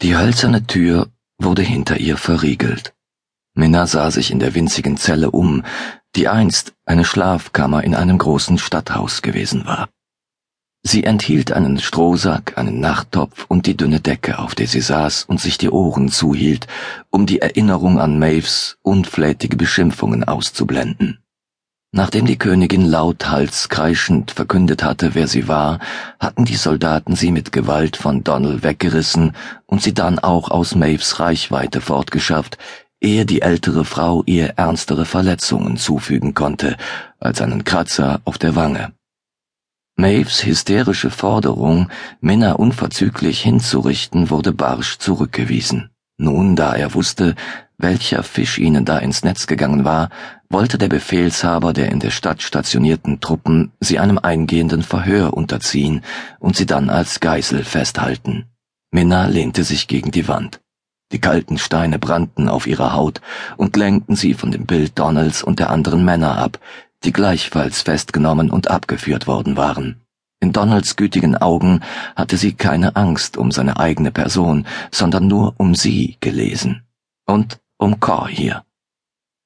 Die hölzerne Tür wurde hinter ihr verriegelt. Minna sah sich in der winzigen Zelle um, die einst eine Schlafkammer in einem großen Stadthaus gewesen war. Sie enthielt einen Strohsack, einen Nachttopf und die dünne Decke, auf der sie saß und sich die Ohren zuhielt, um die Erinnerung an Maves unflätige Beschimpfungen auszublenden. Nachdem die Königin lauthals kreischend verkündet hatte, wer sie war, hatten die Soldaten sie mit Gewalt von Donald weggerissen und sie dann auch aus Maves Reichweite fortgeschafft, ehe die ältere Frau ihr ernstere Verletzungen zufügen konnte, als einen Kratzer auf der Wange. Maves hysterische Forderung, Männer unverzüglich hinzurichten, wurde barsch zurückgewiesen. Nun, da er wusste, welcher Fisch ihnen da ins Netz gegangen war, wollte der Befehlshaber der in der Stadt stationierten Truppen sie einem eingehenden Verhör unterziehen und sie dann als Geisel festhalten. Minna lehnte sich gegen die Wand. Die kalten Steine brannten auf ihrer Haut und lenkten sie von dem Bild Donalds und der anderen Männer ab, die gleichfalls festgenommen und abgeführt worden waren. In Donalds gütigen Augen hatte sie keine Angst um seine eigene Person, sondern nur um sie gelesen. Und um Cor hier.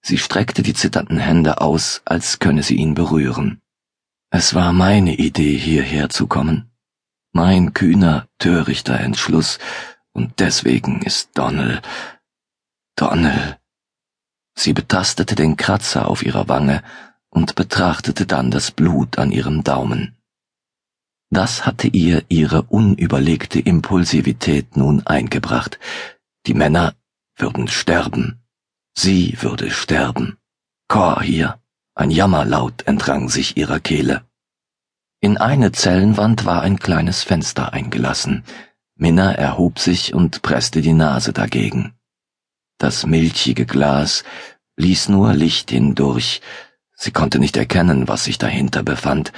Sie streckte die zitternden Hände aus, als könne sie ihn berühren. Es war meine Idee, hierher zu kommen. Mein kühner, törichter Entschluss, und deswegen ist Donnell. Donnell. Sie betastete den Kratzer auf ihrer Wange und betrachtete dann das Blut an ihrem Daumen. Das hatte ihr ihre unüberlegte Impulsivität nun eingebracht. Die Männer würden sterben. Sie würde sterben. Chor hier. Ein Jammerlaut entrang sich ihrer Kehle. In eine Zellenwand war ein kleines Fenster eingelassen. Minna erhob sich und presste die Nase dagegen. Das milchige Glas ließ nur Licht hindurch. Sie konnte nicht erkennen, was sich dahinter befand,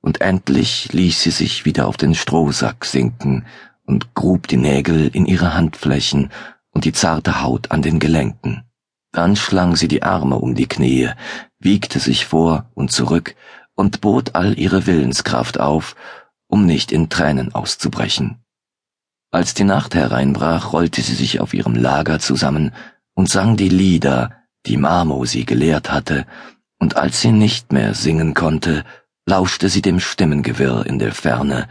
und endlich ließ sie sich wieder auf den Strohsack sinken und grub die Nägel in ihre Handflächen und die zarte Haut an den Gelenken. Dann schlang sie die Arme um die Knie, wiegte sich vor und zurück und bot all ihre Willenskraft auf, um nicht in Tränen auszubrechen. Als die Nacht hereinbrach, rollte sie sich auf ihrem Lager zusammen und sang die Lieder, die Marmo sie gelehrt hatte, und als sie nicht mehr singen konnte, lauschte sie dem Stimmengewirr in der Ferne,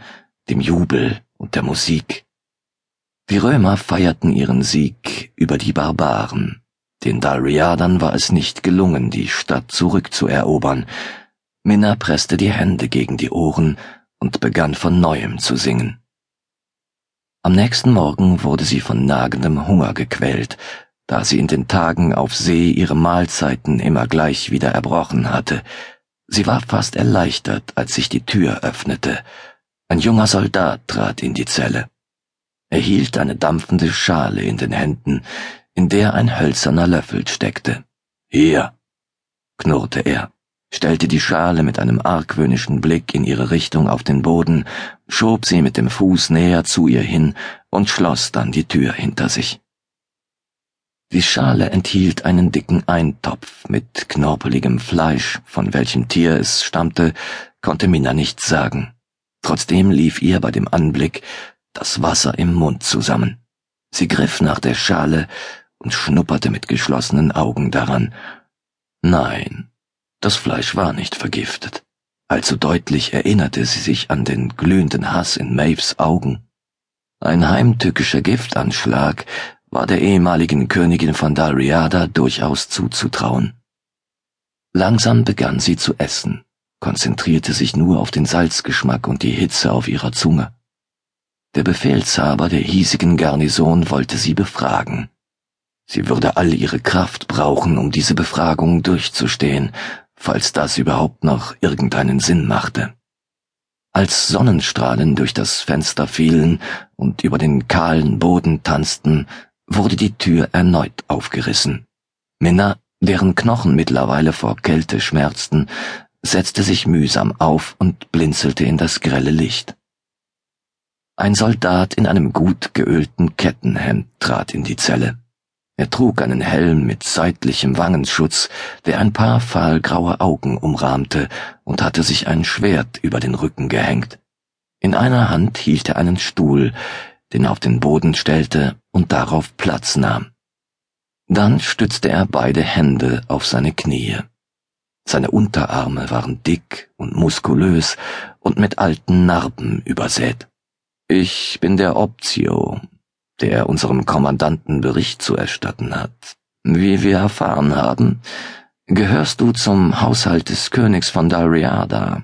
dem Jubel und der Musik. Die Römer feierten ihren Sieg über die Barbaren. Den Dalriadern war es nicht gelungen, die Stadt zurückzuerobern. Minna presste die Hände gegen die Ohren und begann von neuem zu singen. Am nächsten Morgen wurde sie von nagendem Hunger gequält, da sie in den Tagen auf See ihre Mahlzeiten immer gleich wieder erbrochen hatte. Sie war fast erleichtert, als sich die Tür öffnete. Ein junger Soldat trat in die Zelle. Er hielt eine dampfende Schale in den Händen, in der ein hölzerner Löffel steckte. Hier, knurrte er, stellte die Schale mit einem argwöhnischen Blick in ihre Richtung auf den Boden, schob sie mit dem Fuß näher zu ihr hin und schloss dann die Tür hinter sich. Die Schale enthielt einen dicken Eintopf mit knorpeligem Fleisch, von welchem Tier es stammte, konnte Minna nicht sagen. Trotzdem lief ihr bei dem Anblick das Wasser im Mund zusammen. Sie griff nach der Schale und schnupperte mit geschlossenen Augen daran. Nein, das Fleisch war nicht vergiftet. Allzu deutlich erinnerte sie sich an den glühenden Hass in Maves Augen. Ein heimtückischer Giftanschlag war der ehemaligen Königin von Dalriada durchaus zuzutrauen. Langsam begann sie zu essen, konzentrierte sich nur auf den Salzgeschmack und die Hitze auf ihrer Zunge. Der Befehlshaber der hiesigen Garnison wollte sie befragen. Sie würde all ihre Kraft brauchen, um diese Befragung durchzustehen, falls das überhaupt noch irgendeinen Sinn machte. Als Sonnenstrahlen durch das Fenster fielen und über den kahlen Boden tanzten, wurde die Tür erneut aufgerissen. Minna, deren Knochen mittlerweile vor Kälte schmerzten, setzte sich mühsam auf und blinzelte in das grelle Licht. Ein Soldat in einem gut geölten Kettenhemd trat in die Zelle. Er trug einen Helm mit seitlichem Wangenschutz, der ein paar fahlgraue Augen umrahmte, und hatte sich ein Schwert über den Rücken gehängt. In einer Hand hielt er einen Stuhl, den er auf den Boden stellte und darauf Platz nahm. Dann stützte er beide Hände auf seine Knie. Seine Unterarme waren dick und muskulös und mit alten Narben übersät. Ich bin der Optio, der unserem Kommandanten Bericht zu erstatten hat. Wie wir erfahren haben, gehörst du zum Haushalt des Königs von Dalriada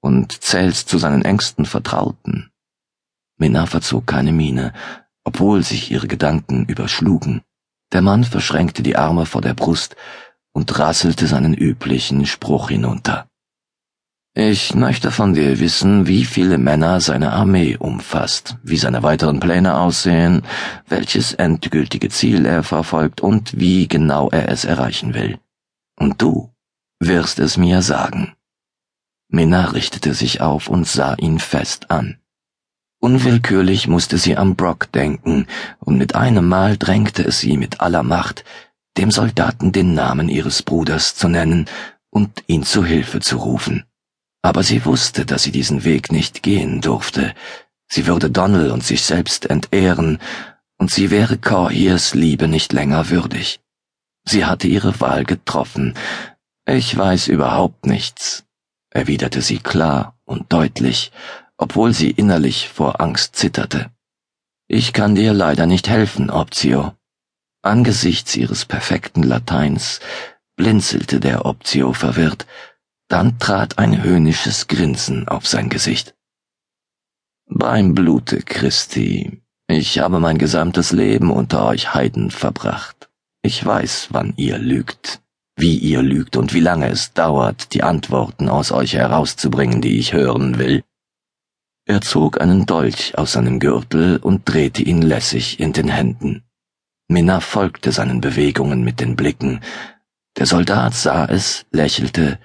und zählst zu seinen engsten Vertrauten. Minna verzog keine Miene, obwohl sich ihre Gedanken überschlugen. Der Mann verschränkte die Arme vor der Brust und rasselte seinen üblichen Spruch hinunter. Ich möchte von dir wissen, wie viele Männer seine Armee umfasst, wie seine weiteren Pläne aussehen, welches endgültige Ziel er verfolgt und wie genau er es erreichen will. Und du wirst es mir sagen. Minna richtete sich auf und sah ihn fest an. Unwillkürlich musste sie an Brock denken, und mit einem Mal drängte es sie mit aller Macht, dem Soldaten den Namen ihres Bruders zu nennen und ihn zu Hilfe zu rufen. Aber sie wusste, dass sie diesen Weg nicht gehen durfte. Sie würde Donald und sich selbst entehren, und sie wäre Corhiers Liebe nicht länger würdig. Sie hatte ihre Wahl getroffen. Ich weiß überhaupt nichts, erwiderte sie klar und deutlich, obwohl sie innerlich vor Angst zitterte. Ich kann dir leider nicht helfen, Optio. Angesichts ihres perfekten Lateins blinzelte der Optio verwirrt, dann trat ein höhnisches Grinsen auf sein Gesicht. Beim Blute Christi, ich habe mein gesamtes Leben unter euch Heiden verbracht. Ich weiß, wann ihr lügt, wie ihr lügt und wie lange es dauert, die Antworten aus euch herauszubringen, die ich hören will. Er zog einen Dolch aus seinem Gürtel und drehte ihn lässig in den Händen. Minna folgte seinen Bewegungen mit den Blicken. Der Soldat sah es, lächelte,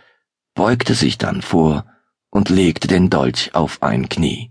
beugte sich dann vor und legte den Dolch auf ein Knie.